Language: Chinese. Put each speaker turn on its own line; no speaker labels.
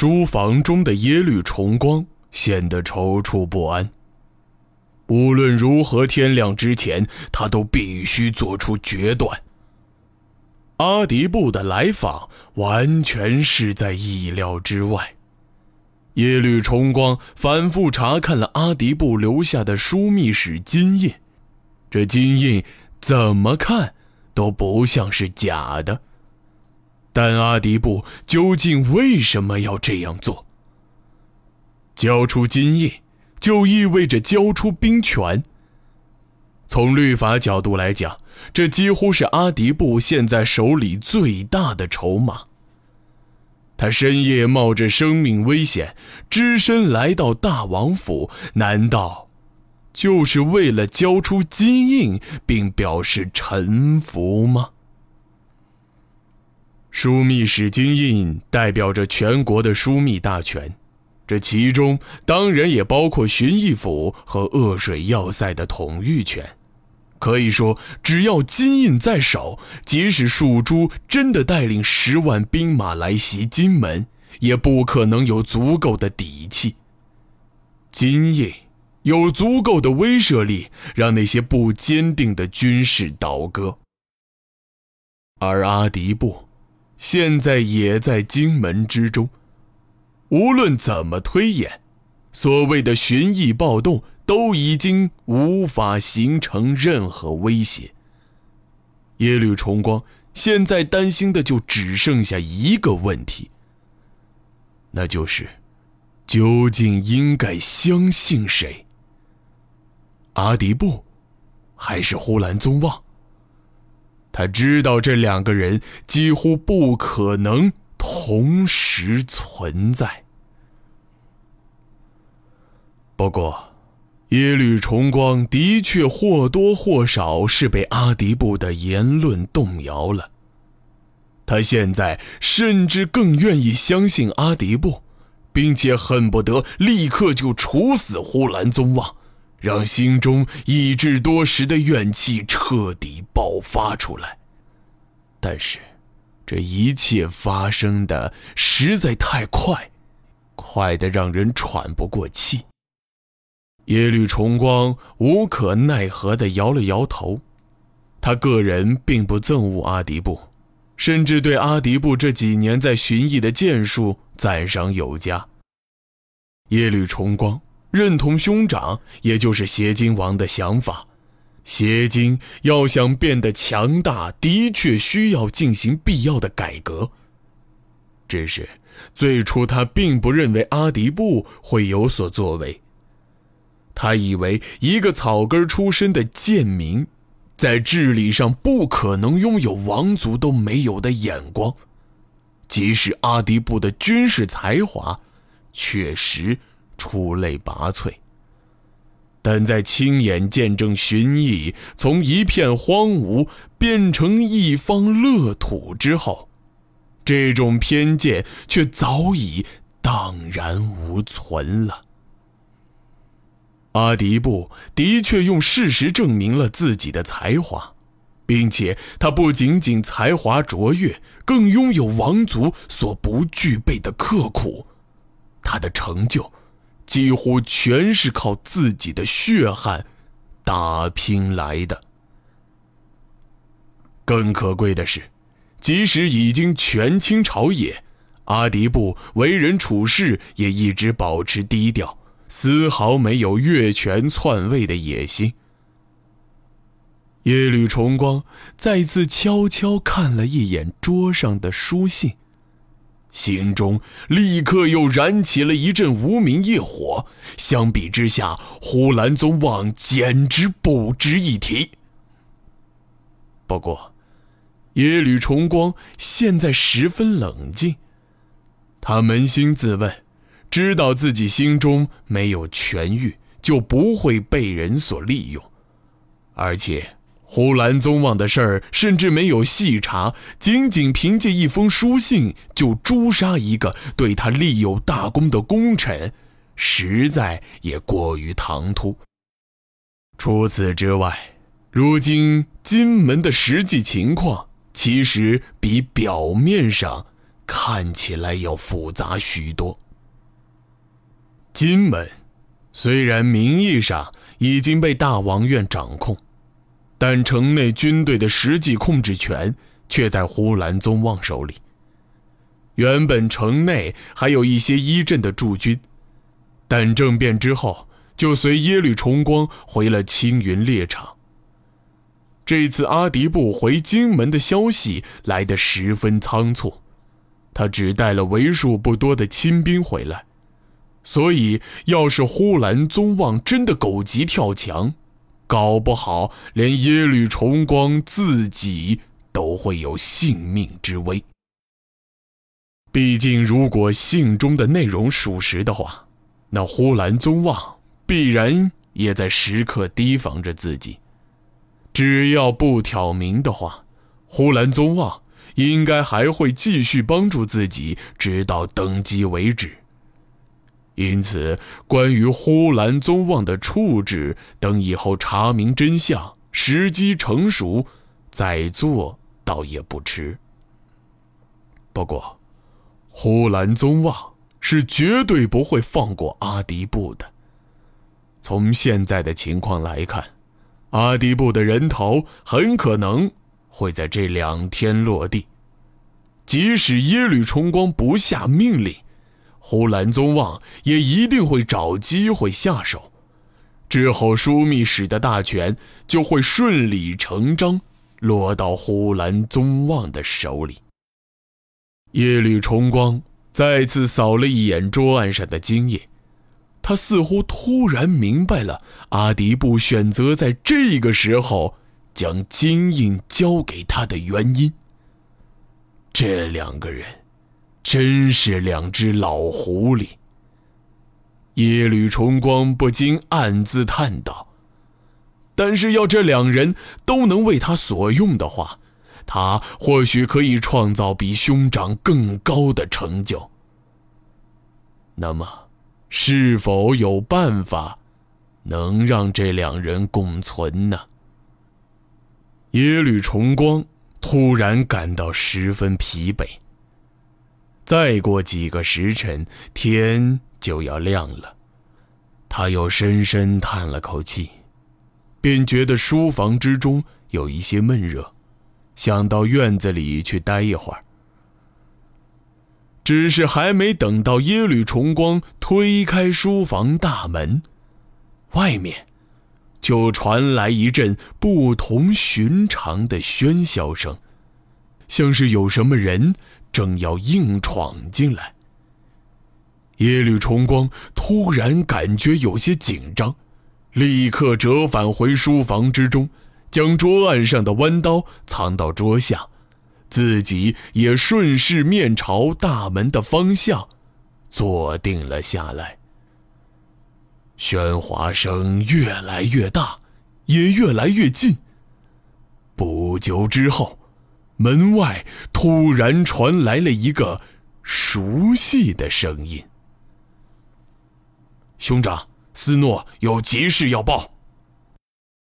书房中的耶律重光显得踌躇不安。无论如何，天亮之前，他都必须做出决断。阿迪布的来访完全是在意料之外。耶律重光反复查看了阿迪布留下的枢密使金印，这金印怎么看都不像是假的。但阿迪布究竟为什么要这样做？交出金印，就意味着交出兵权。从律法角度来讲，这几乎是阿迪布现在手里最大的筹码。他深夜冒着生命危险，只身来到大王府，难道就是为了交出金印并表示臣服吗？枢密使金印代表着全国的枢密大权，这其中当然也包括巡义府和鄂水要塞的统御权。可以说，只要金印在手，即使树珠真的带领十万兵马来袭金门，也不可能有足够的底气。金印有足够的威慑力，让那些不坚定的军士倒戈。而阿迪布。现在也在荆门之中，无论怎么推演，所谓的寻义暴动都已经无法形成任何威胁。耶律重光现在担心的就只剩下一个问题，那就是，究竟应该相信谁？阿迪布，还是呼兰宗旺？他知道这两个人几乎不可能同时存在。不过，耶律重光的确或多或少是被阿迪布的言论动摇了。他现在甚至更愿意相信阿迪布，并且恨不得立刻就处死呼兰宗望。让心中抑制多时的怨气彻底爆发出来，但是，这一切发生的实在太快，快的让人喘不过气。耶律重光无可奈何地摇了摇头，他个人并不憎恶阿迪布，甚至对阿迪布这几年在巡弋的剑术赞赏有加。耶律重光。认同兄长，也就是邪金王的想法。邪金要想变得强大，的确需要进行必要的改革。只是最初他并不认为阿迪布会有所作为。他以为一个草根出身的贱民，在治理上不可能拥有王族都没有的眼光。即使阿迪布的军事才华，确实。出类拔萃，但在亲眼见证寻弋从一片荒芜变成一方乐土之后，这种偏见却早已荡然无存了。阿迪布的确用事实证明了自己的才华，并且他不仅仅才华卓越，更拥有王族所不具备的刻苦。他的成就。几乎全是靠自己的血汗打拼来的。更可贵的是，即使已经权倾朝野，阿迪布为人处事也一直保持低调，丝毫没有越权篡位的野心。耶律重光再次悄悄看了一眼桌上的书信。心中立刻又燃起了一阵无名业火。相比之下，呼兰宗望简直不值一提。不过，耶律重光现在十分冷静，他扪心自问，知道自己心中没有痊愈，就不会被人所利用，而且。呼兰宗旺的事儿，甚至没有细查，仅仅凭借一封书信就诛杀一个对他立有大功的功臣，实在也过于唐突。除此之外，如今金门的实际情况，其实比表面上看起来要复杂许多。金门虽然名义上已经被大王院掌控，但城内军队的实际控制权却在呼兰宗旺手里。原本城内还有一些一镇的驻军，但政变之后就随耶律重光回了青云猎场。这次阿迪布回荆门的消息来得十分仓促，他只带了为数不多的亲兵回来。所以，要是呼兰宗旺真的狗急跳墙，搞不好连耶律重光自己都会有性命之危。毕竟，如果信中的内容属实的话，那呼兰宗旺必然也在时刻提防着自己。只要不挑明的话，呼兰宗旺应该还会继续帮助自己，直到登基为止。因此，关于呼兰宗旺的处置等，以后查明真相，时机成熟再做，倒也不迟。不过，呼兰宗旺是绝对不会放过阿迪布的。从现在的情况来看，阿迪布的人头很可能会在这两天落地。即使耶律重光不下命令。呼兰宗旺也一定会找机会下手，之后枢密使的大权就会顺理成章落到呼兰宗旺的手里。耶律重光再次扫了一眼桌案上的金印，他似乎突然明白了阿迪布选择在这个时候将金印交给他的原因。这两个人。真是两只老狐狸。耶律重光不禁暗自叹道：“但是要这两人都能为他所用的话，他或许可以创造比兄长更高的成就。那么，是否有办法能让这两人共存呢？”耶律重光突然感到十分疲惫。再过几个时辰，天就要亮了。他又深深叹了口气，便觉得书房之中有一些闷热，想到院子里去待一会儿。只是还没等到耶律重光推开书房大门，外面就传来一阵不同寻常的喧嚣声，像是有什么人。正要硬闯进来，耶律重光突然感觉有些紧张，立刻折返回书房之中，将桌案上的弯刀藏到桌下，自己也顺势面朝大门的方向坐定了下来。喧哗声越来越大，也越来越近。不久之后。门外突然传来了一个熟悉的声音：“兄长，斯诺有急事要报。”